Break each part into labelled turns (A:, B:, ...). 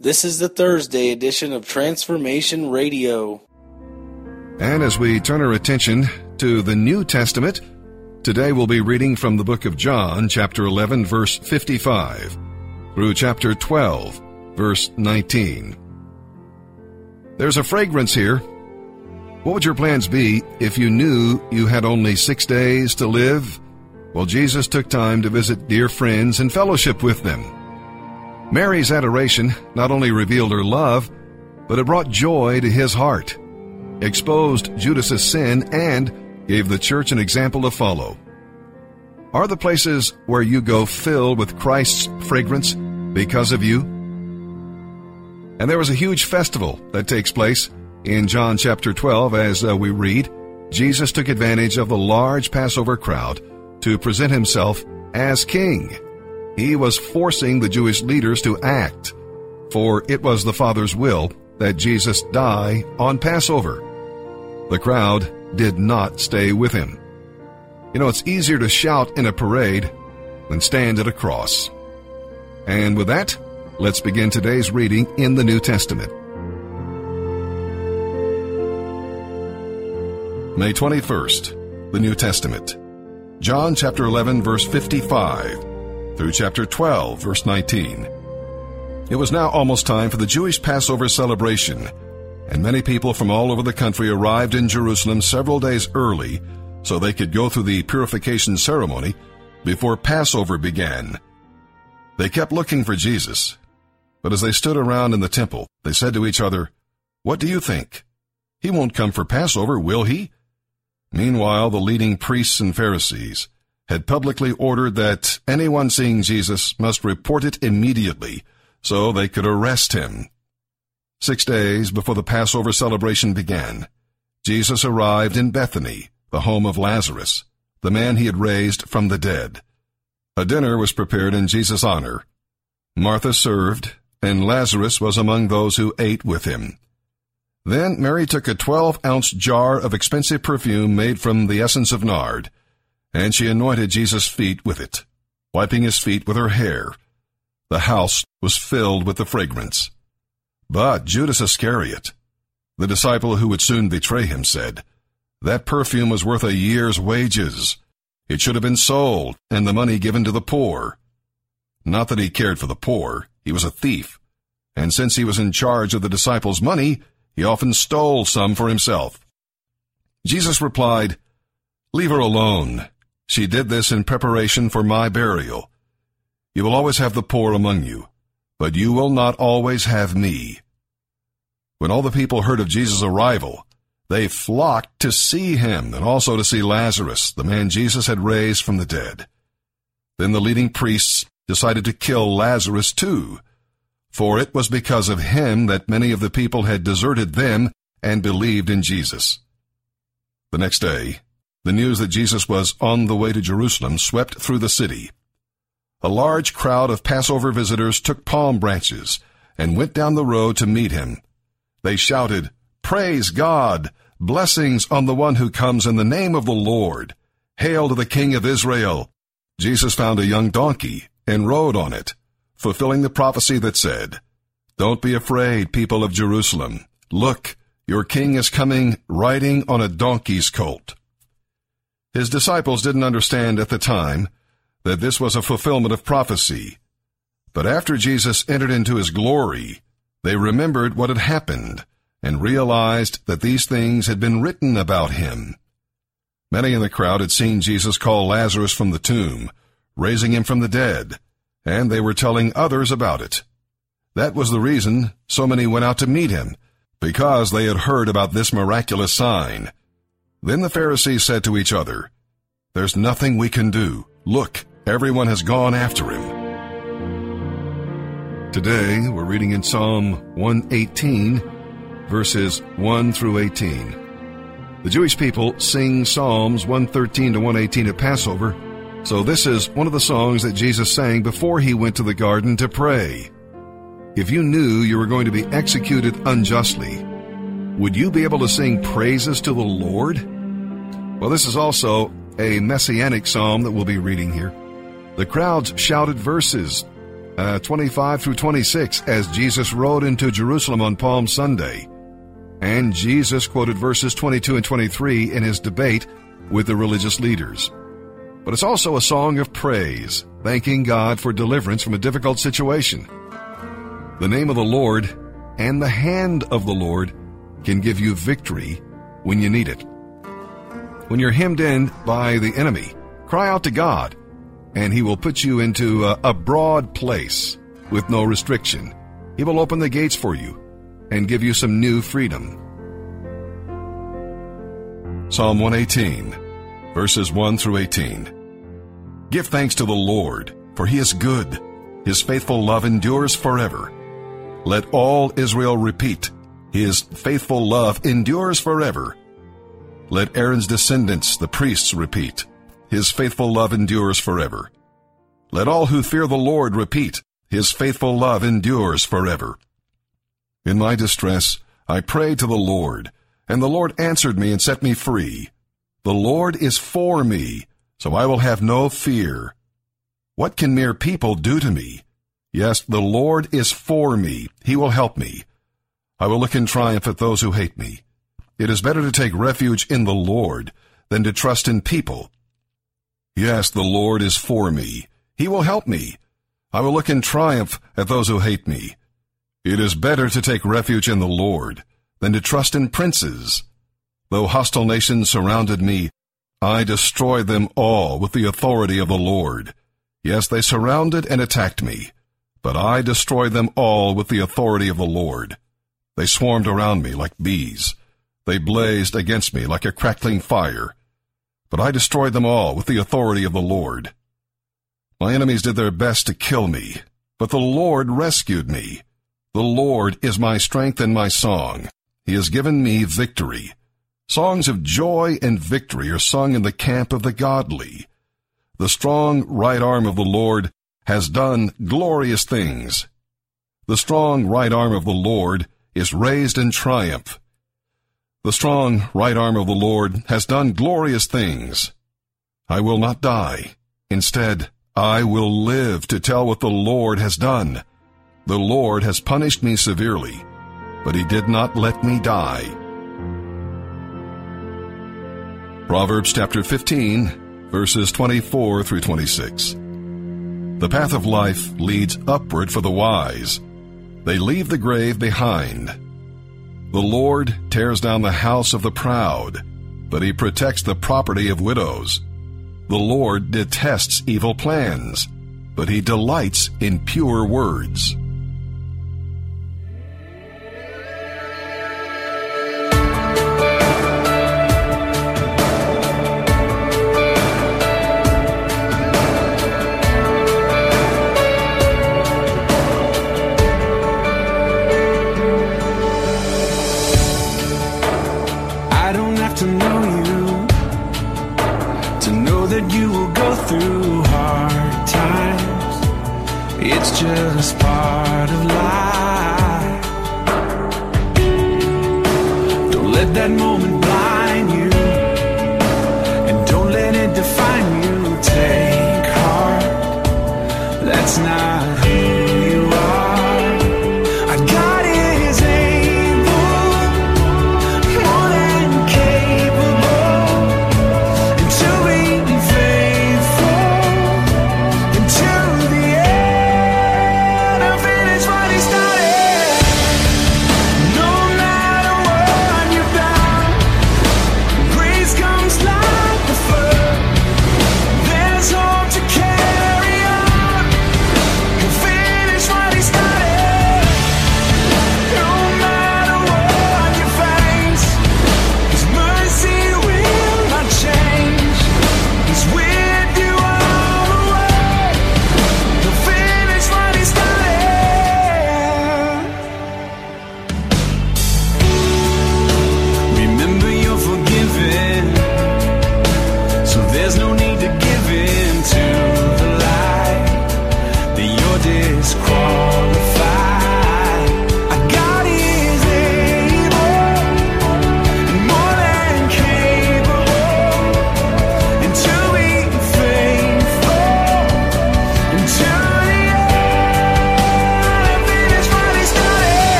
A: This is the Thursday edition of Transformation Radio.
B: And as we turn our attention to the New Testament, today we'll be reading from the book of John, chapter 11, verse 55, through chapter 12, verse 19. There's a fragrance here. What would your plans be if you knew you had only six days to live? Well, Jesus took time to visit dear friends and fellowship with them. Mary's adoration not only revealed her love, but it brought joy to his heart, exposed Judas's sin, and gave the church an example to follow. Are the places where you go filled with Christ's fragrance because of you? And there was a huge festival that takes place in John chapter 12 as uh, we read, Jesus took advantage of the large Passover crowd to present himself as king. He was forcing the Jewish leaders to act, for it was the Father's will that Jesus die on Passover. The crowd did not stay with him. You know, it's easier to shout in a parade than stand at a cross. And with that, let's begin today's reading in the New Testament. May 21st, the New Testament. John chapter 11 verse 55 through chapter 12, verse 19. It was now almost time for the Jewish Passover celebration, and many people from all over the country arrived in Jerusalem several days early so they could go through the purification ceremony before Passover began. They kept looking for Jesus, but as they stood around in the temple, they said to each other, What do you think? He won't come for Passover, will he? Meanwhile, the leading priests and Pharisees had publicly ordered that anyone seeing Jesus must report it immediately so they could arrest him. Six days before the Passover celebration began, Jesus arrived in Bethany, the home of Lazarus, the man he had raised from the dead. A dinner was prepared in Jesus' honor. Martha served, and Lazarus was among those who ate with him. Then Mary took a 12 ounce jar of expensive perfume made from the essence of nard and she anointed Jesus' feet with it, wiping his feet with her hair. The house was filled with the fragrance. But Judas Iscariot, the disciple who would soon betray him, said, That perfume was worth a year's wages. It should have been sold and the money given to the poor. Not that he cared for the poor, he was a thief. And since he was in charge of the disciples' money, he often stole some for himself. Jesus replied, Leave her alone. She did this in preparation for my burial. You will always have the poor among you, but you will not always have me. When all the people heard of Jesus' arrival, they flocked to see him and also to see Lazarus, the man Jesus had raised from the dead. Then the leading priests decided to kill Lazarus too, for it was because of him that many of the people had deserted them and believed in Jesus. The next day, the news that Jesus was on the way to Jerusalem swept through the city. A large crowd of Passover visitors took palm branches and went down the road to meet him. They shouted, Praise God! Blessings on the one who comes in the name of the Lord! Hail to the King of Israel! Jesus found a young donkey and rode on it, fulfilling the prophecy that said, Don't be afraid, people of Jerusalem. Look, your king is coming riding on a donkey's colt. His disciples didn't understand at the time that this was a fulfillment of prophecy. But after Jesus entered into his glory, they remembered what had happened and realized that these things had been written about him. Many in the crowd had seen Jesus call Lazarus from the tomb, raising him from the dead, and they were telling others about it. That was the reason so many went out to meet him, because they had heard about this miraculous sign. Then the Pharisees said to each other, There's nothing we can do. Look, everyone has gone after him. Today, we're reading in Psalm 118, verses 1 through 18. The Jewish people sing Psalms 113 to 118 at Passover, so this is one of the songs that Jesus sang before he went to the garden to pray. If you knew you were going to be executed unjustly, would you be able to sing praises to the Lord? Well, this is also a messianic psalm that we'll be reading here. The crowds shouted verses. uh, 25 through 26 as Jesus rode into Jerusalem on Palm Sunday. And Jesus quoted verses 22 and 23 in his debate with the religious leaders. But it's also a song of praise, thanking God for deliverance from a difficult situation. The name of the Lord and the hand of the Lord can give you victory when you need it. When you're hemmed in by the enemy, cry out to God, and He will put you into a, a broad place with no restriction. He will open the gates for you and give you some new freedom. Psalm 118, verses 1 through 18. Give thanks to the Lord, for he is good. His faithful love endures forever. Let all Israel repeat, His faithful love endures forever. Let Aaron's descendants, the priests, repeat, His faithful love endures forever. Let all who fear the Lord repeat, His faithful love endures forever. In my distress, I prayed to the Lord, and the Lord answered me and set me free. The Lord is for me, so I will have no fear. What can mere people do to me? Yes, the Lord is for me. He will help me. I will look in triumph at those who hate me. It is better to take refuge in the Lord than to trust in people. Yes, the Lord is for me. He will help me. I will look in triumph at those who hate me. It is better to take refuge in the Lord than to trust in princes. Though hostile nations surrounded me, I destroyed them all with the authority of the Lord. Yes, they surrounded and attacked me, but I destroyed them all with the authority of the Lord. They swarmed around me like bees. They blazed against me like a crackling fire. But I destroyed them all with the authority of the Lord. My enemies did their best to kill me, but the Lord rescued me. The Lord is my strength and my song. He has given me victory. Songs of joy and victory are sung in the camp of the godly. The strong right arm of the Lord has done glorious things. The strong right arm of the Lord is raised in triumph. The strong right arm of the Lord has done glorious things. I will not die. Instead, I will live to tell what the Lord has done. The Lord has punished me severely, but he did not let me die. Proverbs chapter 15, verses 24 through 26. The path of life leads upward for the wise. They leave the grave behind. The Lord tears down the house of the proud, but he protects the property of widows. The Lord detests evil plans, but he delights in pure words.
C: honest part of life. Don't let that
D: moment.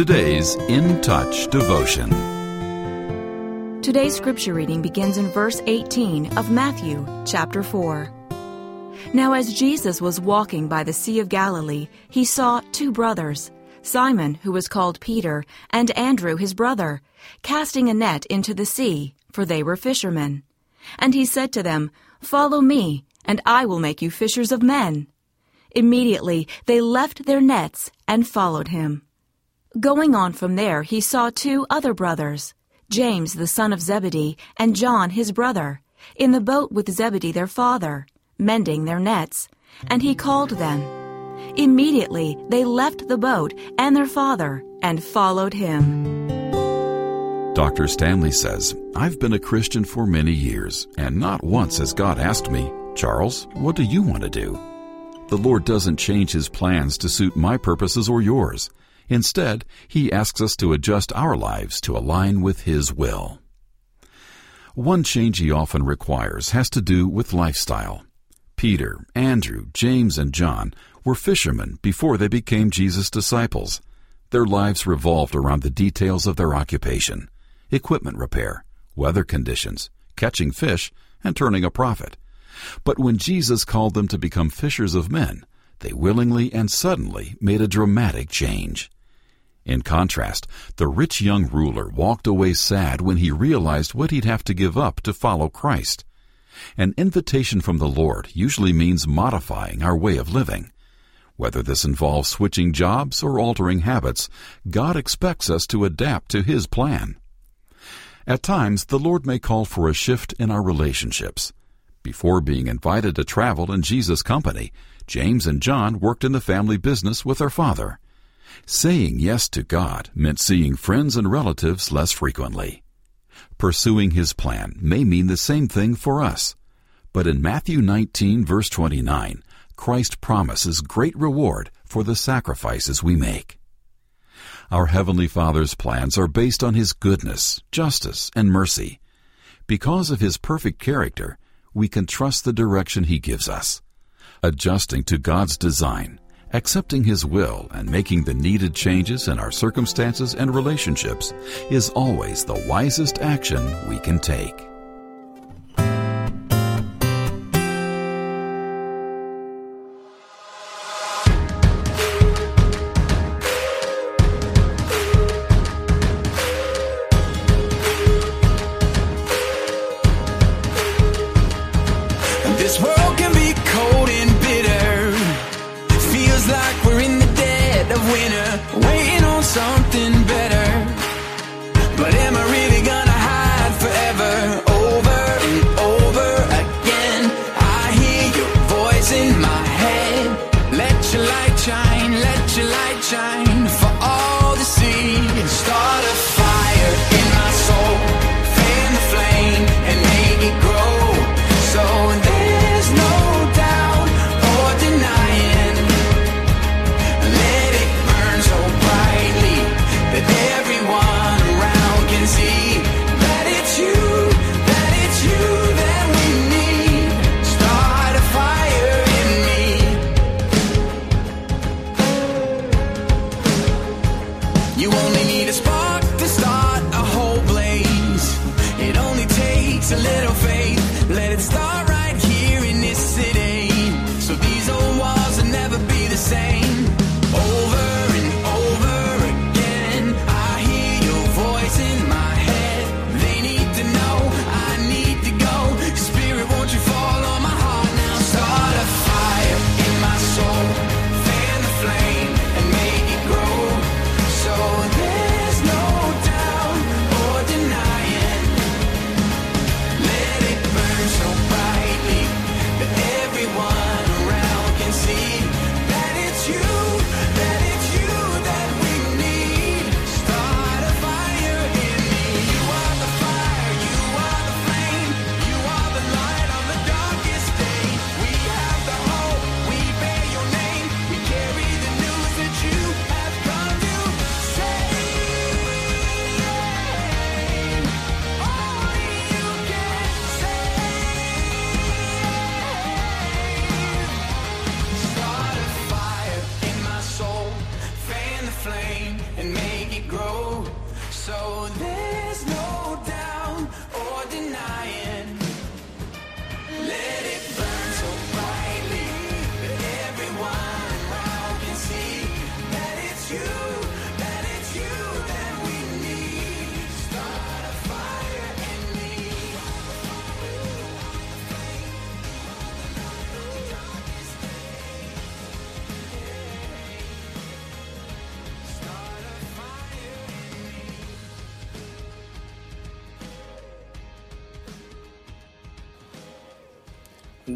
D: Today's In Touch devotion.
E: Today's scripture reading begins in verse 18 of Matthew chapter 4. Now, as Jesus was walking by the Sea of Galilee, he saw two brothers, Simon, who was called Peter, and Andrew, his brother, casting a net into the sea, for they were fishermen. And he said to them, Follow me, and I will make you fishers of men. Immediately they left their nets and followed him. Going on from there, he saw two other brothers, James the son of Zebedee and John his brother, in the boat with Zebedee their father, mending their nets, and he called them. Immediately they left the boat and their father and followed him.
D: Dr. Stanley says, I've been a Christian for many years, and not once has God asked me, Charles, what do you want to do? The Lord doesn't change his plans to suit my purposes or yours. Instead, he asks us to adjust our lives to align with his will. One change he often requires has to do with lifestyle. Peter, Andrew, James, and John were fishermen before they became Jesus' disciples. Their lives revolved around the details of their occupation equipment repair, weather conditions, catching fish, and turning a profit. But when Jesus called them to become fishers of men, they willingly and suddenly made a dramatic change. In contrast, the rich young ruler walked away sad when he realized what he'd have to give up to follow Christ. An invitation from the Lord usually means modifying our way of living. Whether this involves switching jobs or altering habits, God expects us to adapt to His plan. At times, the Lord may call for a shift in our relationships. Before being invited to travel in Jesus' company, James and John worked in the family business with their father. Saying yes to God meant seeing friends and relatives less frequently. Pursuing His plan may mean the same thing for us. But in Matthew 19, verse 29, Christ promises great reward for the sacrifices we make. Our Heavenly Father's plans are based on His goodness, justice, and mercy. Because of His perfect character, we can trust the direction He gives us. Adjusting to God's design, accepting His will, and making the needed changes in our circumstances and relationships is always the wisest action we can take.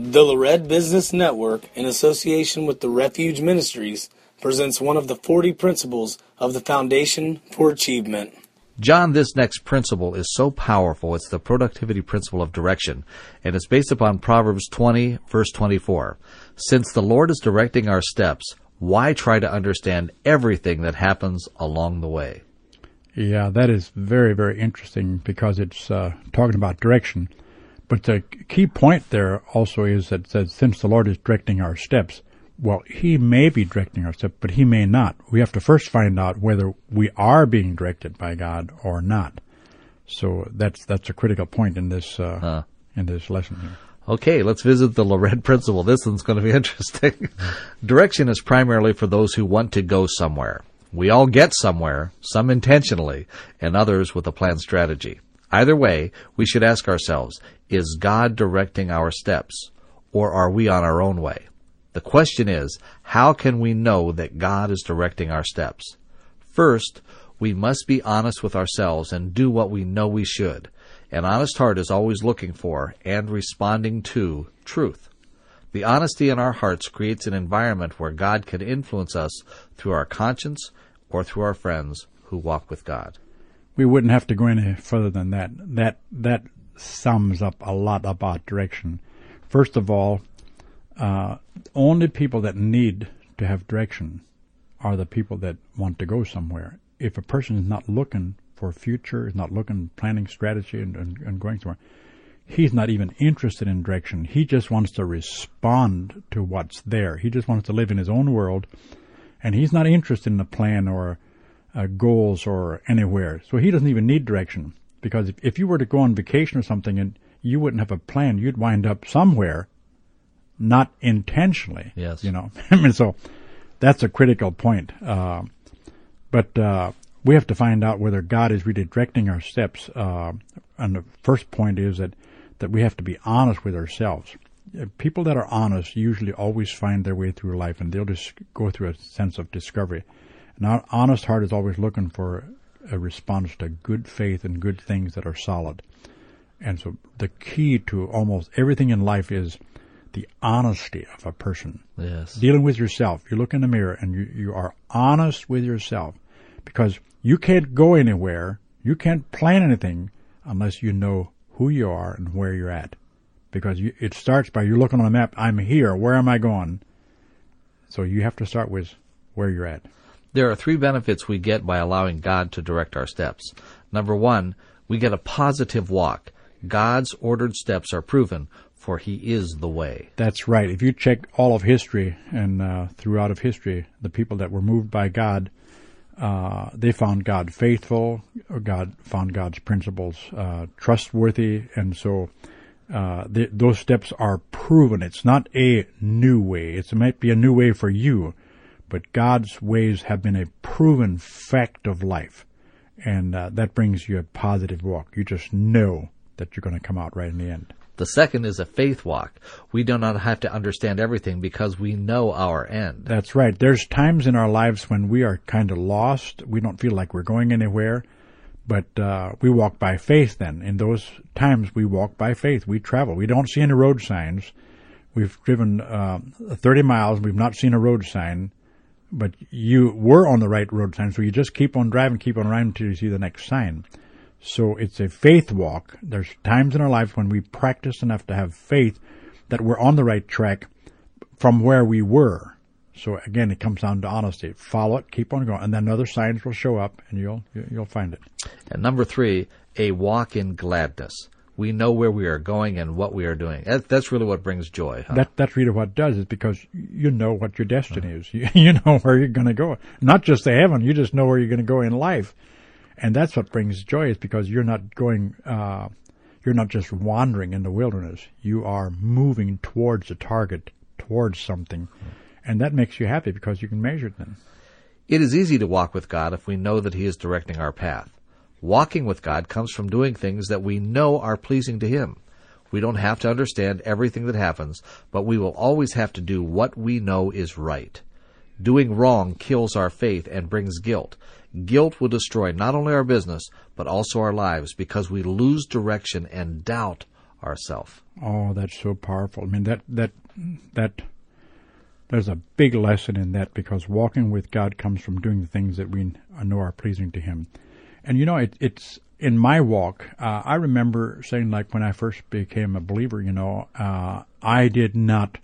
C: The
A: Lored Business Network, in association with the Refuge Ministries, presents one of the 40 principles of the Foundation for Achievement.
F: John, this next principle is so powerful. It's the productivity principle of direction, and it's based upon Proverbs 20, verse 24. Since the Lord is directing our steps, why try to understand everything that happens along the way?
G: Yeah, that is very, very interesting because it's uh, talking about direction. But the key point there also is that, that since the Lord is directing our steps, well, He may be directing our steps, but He may not. We have to first find out whether we are being directed by God or not. So that's that's a critical point in this uh, in this lesson here.
F: Okay, let's visit the Lored principle. This one's going to be interesting. Direction is primarily for those who want to go somewhere. We all get somewhere, some intentionally, and others with a planned strategy. Either way, we should ask ourselves, is God directing our steps, or are we on our own way? The question is, how can we know that God is directing our steps? First, we must be honest with ourselves and do what we know we should. An honest heart is always looking for and responding to truth. The honesty in our hearts creates an environment where God can influence us through our conscience or through our friends who walk with God.
G: We wouldn't have to go any further than that. That that sums up a lot about direction. First of all, uh, only people that need to have direction are the people that want to go somewhere. If a person is not looking for future, is not looking planning strategy and, and, and going somewhere, he's not even interested in direction. He just wants to respond to what's there. He just wants to live in his own world, and he's not interested in a plan or uh, goals or anywhere. So he doesn't even need direction because if, if you were to go on vacation or something and you wouldn't have a plan, you'd wind up somewhere, not intentionally.
F: Yes.
G: You know, I mean, so that's a critical point. Uh, but uh, we have to find out whether God is really directing our steps. Uh, and the first point is that that we have to be honest with ourselves. Uh, People that are honest usually always find their way through life, and they'll just go through a sense of discovery. An honest heart is always looking for a response to good faith and good things that are solid. And so the key to almost everything in life is the honesty of a person
F: Yes.
G: dealing with yourself. You look in the mirror and you, you are honest with yourself because you can't go anywhere, you can't plan anything unless you know who you are and where you're at. Because you, it starts by you looking on a map, I'm here, where am I going? So you have to start with where you're at.
F: There are three benefits we get by allowing God to direct our steps. Number one, we get a positive walk. God's ordered steps are proven, for He is the way.
G: That's right. If you check all of history and uh, throughout of history, the people that were moved by God, uh, they found God faithful. God found God's principles uh, trustworthy, and so uh, th- those steps are proven. It's not a new way. It's, it might be a new way for you, but God's ways have been a proven fact of life, and uh, that brings you a positive walk. You just know that you're going to come out right in the end.
F: The second is a faith walk. We do not have to understand everything because we know our end.
G: That's right. There's times in our lives when we are kind of lost. We don't feel like we're going anywhere, but uh, we walk by faith. Then in those times, we walk by faith. We travel. We don't see any road signs. We've driven uh, 30 miles. We've not seen a road sign, but you were on the right road sign. So you just keep on driving, keep on riding until you see the next sign. So it's a faith walk. There's times in our lives when we practice enough to have faith that we're on the right track from where we were. So again, it comes down to honesty. Follow it, keep on going, and then other signs will show up, and you'll you'll find it.
F: And number three, a walk in gladness. We know where we are going and what we are doing. That, that's really what brings joy. Huh?
G: That that's really what does is because you know what your destiny is. You, you know where you're going to go. Not just to heaven, you just know where you're going to go in life, and that's what brings joy. Is because you're not going. Uh, you're not just wandering in the wilderness. You are moving towards a target, towards something, and that makes you happy because you can measure it then.
F: It is easy to walk with God if we know that He is directing our path. Walking with God comes from doing things that we know are pleasing to Him. We don't have to understand everything that happens, but we will always have to do what we know is right. Doing wrong kills our faith and brings guilt. Guilt will destroy not only our business, but also our lives because we lose direction and doubt ourselves.
G: Oh, that's so powerful. I mean that that that there's a big lesson in that because walking with God comes from doing the things that we know are pleasing to Him. And you know, it, it's in my walk. Uh, I remember saying, like when I first became a believer, you know, uh, I did not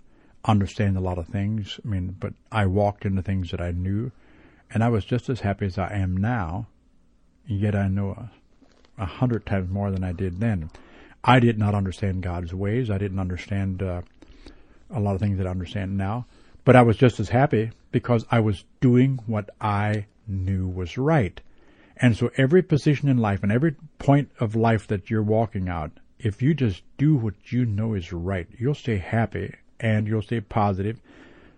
G: understand a lot of things. I mean, but I walked into things that I knew, and I was just as happy as I am now yet I know a, a hundred times more than I did then. I did not understand God's ways. I didn't understand uh, a lot of things that I understand now. But I was just as happy because I was doing what I knew was right. And so every position in life and every point of life that you're walking out, if you just do what you know is right, you'll stay happy and you'll stay positive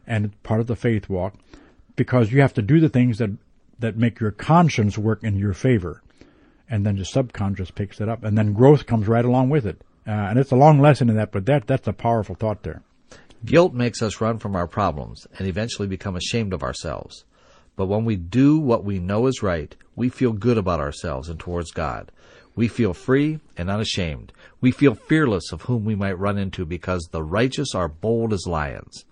G: and it's part of the faith walk because you have to do the things that, that make your conscience work in your favor. And then the subconscious picks it up and then growth comes right along with it. Uh, and it's a long lesson in that, but that, that's a powerful thought there.
F: Guilt makes us run from our problems and eventually become ashamed of ourselves. But when we do what we know is right, we feel good about ourselves and towards God. We feel free and unashamed. We feel fearless of whom we might run into because the righteous are bold as lions.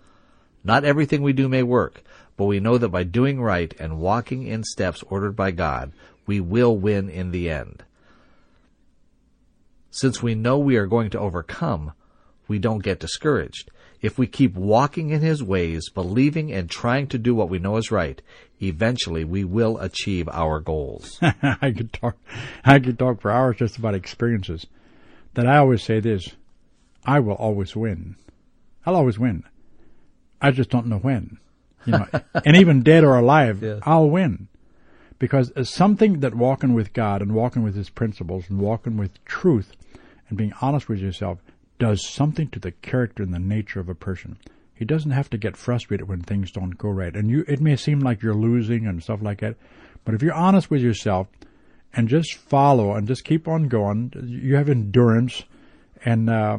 F: Not everything we do may work, but we know that by doing right and walking in steps ordered by God, we will win in the end. Since we know we are going to overcome, we don't get discouraged. If we keep walking in His ways, believing and trying to do what we know is right, eventually we will achieve our goals.
G: I could talk, I could talk for hours just about experiences. That I always say this: I will always win. I'll always win. I just don't know when. You know, and even dead or alive,
F: Yes.
G: I'll win. Because it's something that walking with God and walking with His principles and walking with truth and being honest with yourself does something to the character and the nature of a person. He doesn't have to get frustrated when things don't go right. And you, it may seem like you're losing and stuff like that, but if you're honest with yourself and just follow and just keep on going, you have endurance and uh,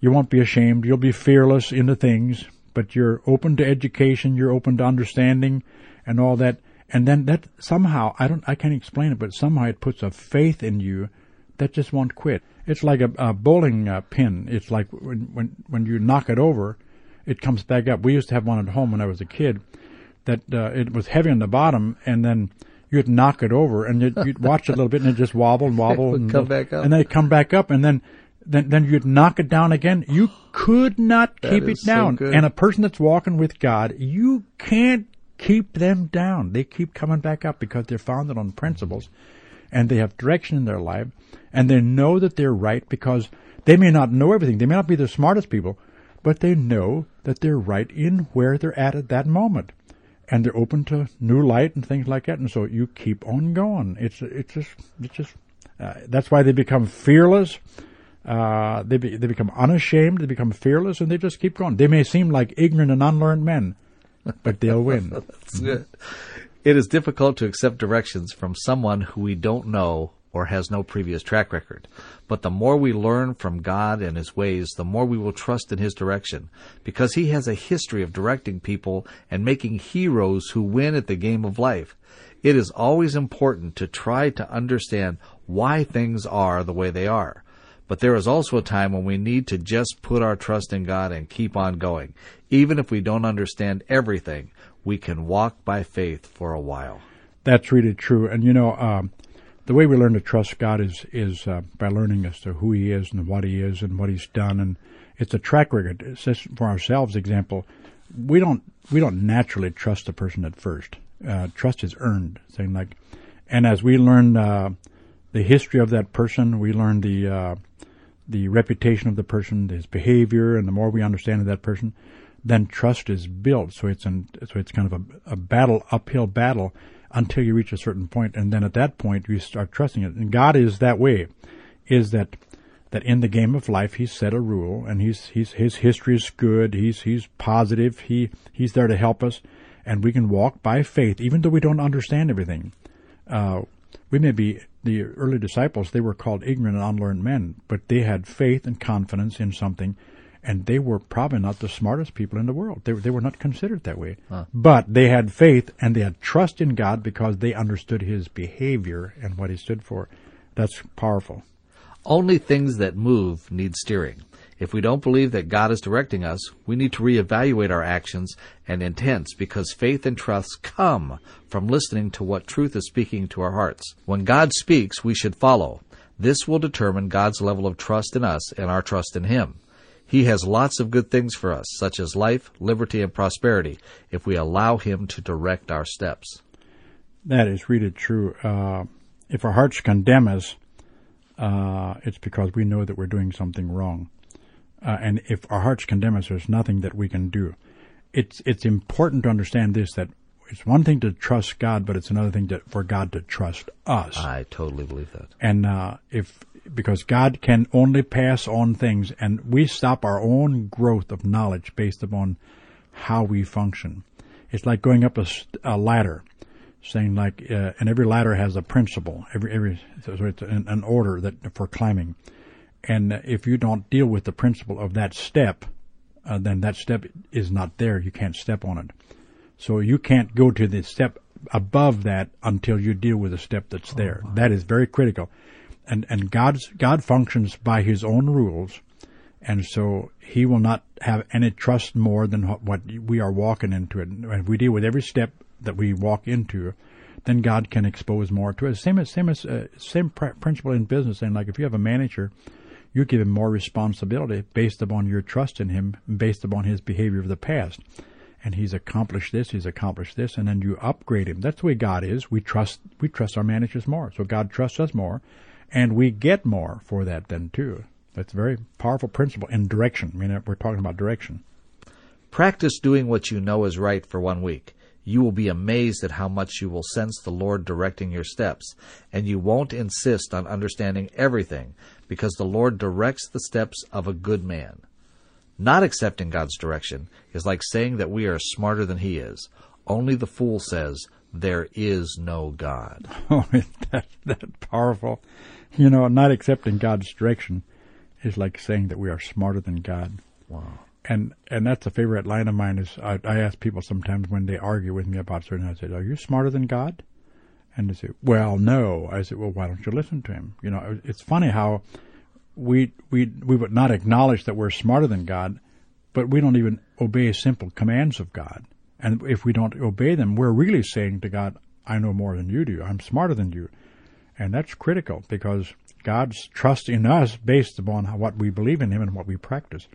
G: you won't be ashamed. You'll be fearless into things, but you're open to education. You're open to understanding and all that. And then that somehow, I don't, I can't explain it, but somehow it puts a faith in you that just won't quit. It's like a, a bowling uh, pin. It's like when, when, when you knock it over, it comes back up. We used to have one at home when I was a kid that uh, it was heavy on the bottom and then you'd knock it over and you'd, you'd watch it a little bit and it just wobble and wobble and
F: come back up.
G: and then it come back up and then then then you'd knock it down again. You could not keep it down.
F: good.
G: and a person that's walking with God, you can't keep them down. They keep coming back up because they're founded on principles and they have direction in their life and they know that they're right because they may not know everything. They may not be the smartest people, but they know that they're right in where they're at at that moment. And they're open to new light and things like that. And so you keep on going. It's, it's just, it's just, uh, that's why they become fearless. Uh, they be, they become unashamed. They become fearless, and they just keep going. They may seem like ignorant and unlearned men, but they'll win.
F: That's good. It is difficult to accept directions from someone who we don't know or has no previous track record. But the more we learn from God and His ways, the more we will trust in His direction, because He has a history of directing people and making heroes who win at the game of life. It is always important to try to understand why things are the way they are. But there is also a time when we need to just put our trust in God and keep on going. Even if we don't understand everything, we can walk by faith for a while.
G: That's really true. And you know, um, the way we learn to trust God is is uh, by learning as to who He is and what He is and what He's done, and it's a track record. It's just for ourselves. Example, we don't we don't naturally trust a person at first. Uh, trust is earned. Saying like, and as we learn uh, the history of that person, we learn the uh, the reputation of the person, his behavior, and the more we understand of that person, then trust is built. So it's an, so it's kind of a, a battle, uphill battle, until you reach a certain point, and then at that point you start trusting it. And God is that way, is that that in the game of life He's set a rule, and He's He's His history is good. He's He's positive. He He's there to help us, and we can walk by faith, even though we don't understand everything. Uh, we may be the early disciples, they were called ignorant and unlearned men, but they had faith and confidence in something, and they were probably not the smartest people in the world. They, they were not considered that way. But they had faith and they had trust in God because they understood His behavior and what He stood for. That's powerful.
F: Only things that move need steering. If we don't believe that God is directing us, we need to reevaluate our actions and intents because faith and trust come from listening to what truth is speaking to our hearts. When God speaks, we should follow. This will determine God's level of trust in us and our trust in Him. He has lots of good things for us, such as life, liberty, and prosperity, if we allow Him to direct our steps.
G: That is really true. Uh, if our hearts condemn us, uh, it's because we know that we're doing something wrong. Uh, and if our hearts condemn us, there's nothing that we can do. It's it's important to understand this that it's one thing to trust God, but it's another thing to, for God to trust us.
F: I totally believe that.
G: And uh, if because God can only pass on things, and we stop our own growth of knowledge based upon how we function. It's like going up a, a ladder, saying like, uh, and every ladder has a principle. Every every so it's an, an order that for climbing. And if you don't deal with the principle of that step, uh, then that step is not there. You can't step on it. So you can't go to the step above that until you deal with the step that's there. That is very critical. And and God's God functions by His own rules, and so He will not have any trust more than what, we are walking into it. And if we deal with every step that we walk into, then God can expose more to us. Same as same as uh, same pr- principle in business. And like if you have a manager, you give him more responsibility based upon your trust in him, based upon his behavior of the past. And he's accomplished this, he's accomplished this, and then you upgrade him. That's the way God is. We trust we trust our managers more. So God trusts us more, and we get more for that then too. That's a very powerful principle in direction. I mean, uh, we're talking about direction.
F: Practice doing what you know is right for one week. You will be amazed at how much you will sense the Lord directing your steps, and you won't insist on understanding everything because the Lord directs the steps of a good man. Not accepting God's direction is like saying that we are smarter than He is. Only the fool says, There is no God.
G: Oh, that that powerful. You know, not accepting God's direction is like saying that we are smarter than God.
F: Wow.
G: And and that's a favorite line of mine. Is I, I ask people sometimes when they argue with me about certain. Things, I say, "Are you smarter than God?" And they say, "Well, no." I say, "Well, why don't you listen to Him?" You know, it's funny how we we we would not acknowledge that we're smarter than God, but we don't even obey simple commands of God. And if we don't obey them, we're really saying to God, "I know more than you do. I'm smarter than you," and that's critical because God's trust in us based upon what we believe in Him and what we practice.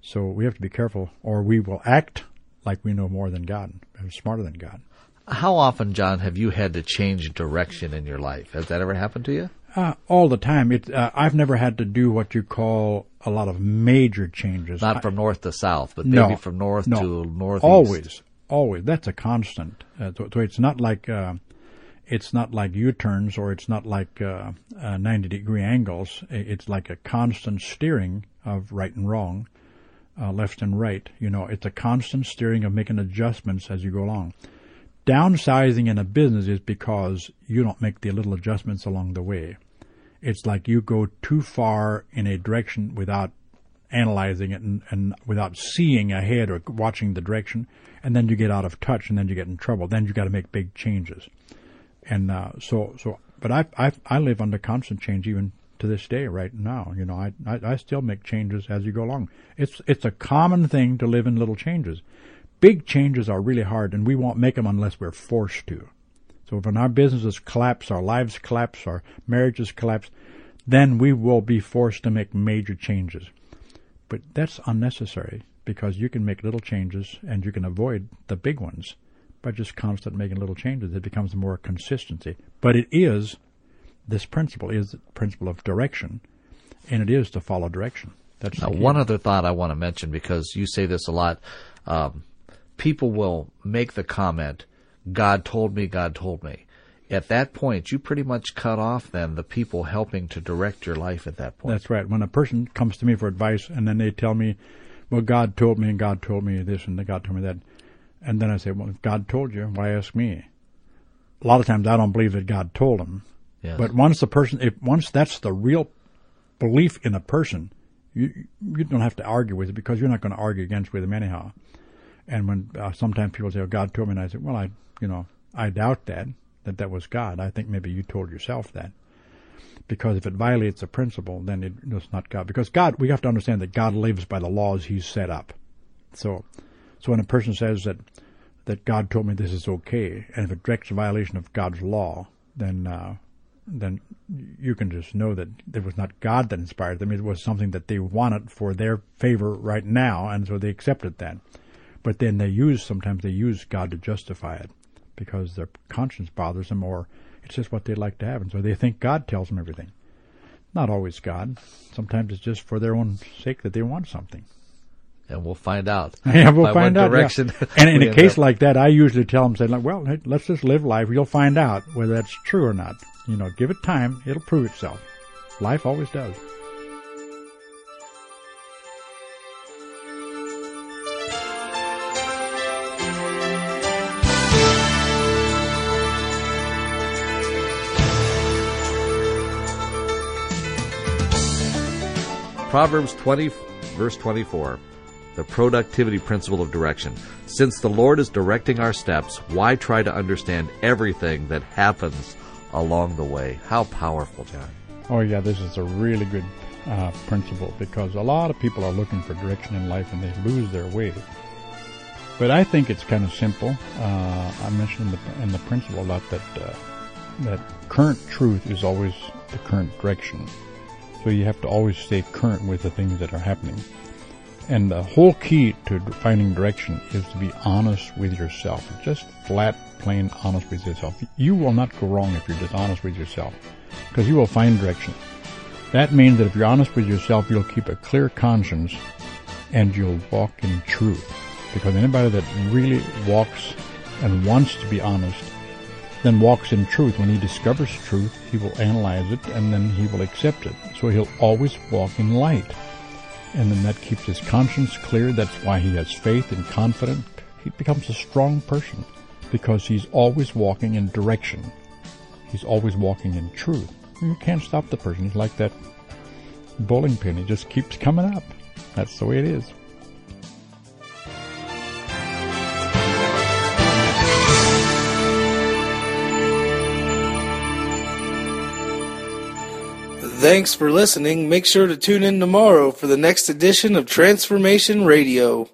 G: So we have to be careful, or we will act like we know more than God, and smarter than God.
F: How often, John, have you had to change direction in your life? Has that ever happened to you?
G: Uh, all the time. It, uh, I've never had to do what you call a lot of major changes.
F: Not from north to south, but
G: No.
F: maybe from north
G: no,
F: to northeast.
G: Always, always. That's a constant. Uh, so, so it's not like uh, it's not like U-turns or it's not like uh, uh, ninety degree angles. It's like a constant steering of right and wrong, uh, left and right. You know, it's a constant steering of making adjustments as you go along. Downsizing in a business is because you don't make the little adjustments along the way. It's like you go too far in a direction without analyzing it and, and without seeing ahead or watching the direction, and then you get out of touch, and then you get in trouble. Then you got to make big changes, and uh, so so. But I I I live under constant change even to this day. Right now, you know, I, I I still make changes as you go along. It's it's a common thing to live in little changes. Big changes are really hard, and we won't make them unless we're forced to. So when our businesses collapse, our lives collapse, our marriages collapse, then we will be forced to make major changes. But that's unnecessary because you can make little changes and you can avoid the big ones by just constant making little changes. It becomes more consistency. But it is this principle is the principle of direction, and it is to follow direction. That's
F: Now, one other thought I want to mention because you say this a lot. Um, people will make the comment, God told me, God told me. At that point, you pretty much cut off then the people helping to direct your life at that point.
G: That's right. When a person comes to me for advice and then they tell me, well, God told me and God told me this and God told me that. And then I say, well, if God told you, why ask me? A lot of times I don't believe that God told him.
F: Yes.
G: But once the person, if once that's the real belief in a person, you you don't have to argue with it because you're not going to argue against with them anyhow. And when uh, sometimes people say, "Oh, God told me," and I say, "Well, I, you know, I doubt that that that was God. I think maybe you told yourself that." Because if it violates a principle, then it, it's not God. Because God, we have to understand that God lives by the laws He's set up. So, so when a person says that that God told me this is okay, and if it directs a violation of God's law, then uh, then you can just know that it was not God that inspired them. It was something that they wanted for their favor right now, and so they accepted that. But then they use sometimes they use God to justify it because their conscience bothers them, or It's just what they like to have, and so they think God tells them everything. Not always God. Sometimes it's just for their own sake that they want something.
F: And we'll find out.
G: Yeah, we'll
F: by
G: find
F: what
G: out. yeah. And in a case
F: up.
G: like that, I usually tell them, say, like, well, hey, let's just live life. You'll find out whether that's true or not. You know, give it time. It'll prove itself. Life always does.
F: Proverbs 20, verse 24, the productivity principle of direction. Since the Lord is directing our steps, why try to understand everything that happens along the way? How powerful, John.
G: Oh, yeah, this is a really good uh, principle because a lot of people are looking for direction in life and they lose their way. But I think it's kind of simple. Uh, I mentioned in the, in the principle a lot that uh, that current truth is always the current direction. So you have to always stay current with the things that are happening. And the whole key to finding direction is to be honest with yourself. Just flat, plain honest with yourself. You will not go wrong if you're just honest with yourself because you will find direction. That means that if you're honest with yourself, you'll keep a clear conscience and you'll walk in truth. Because anybody that really walks and wants to be honest then walks in truth. When he discovers truth, he will analyze it and then he will accept it. So he'll always walk in light. And then that keeps his conscience clear. That's why he has faith and confidence. He becomes a strong person because he's always walking in direction. He's always walking in truth. You can't stop the person. He's like that bowling pin. He just keeps coming up. That's the way it is.
A: Thanks for listening. Make sure to tune in tomorrow for the next edition of Transformation Radio.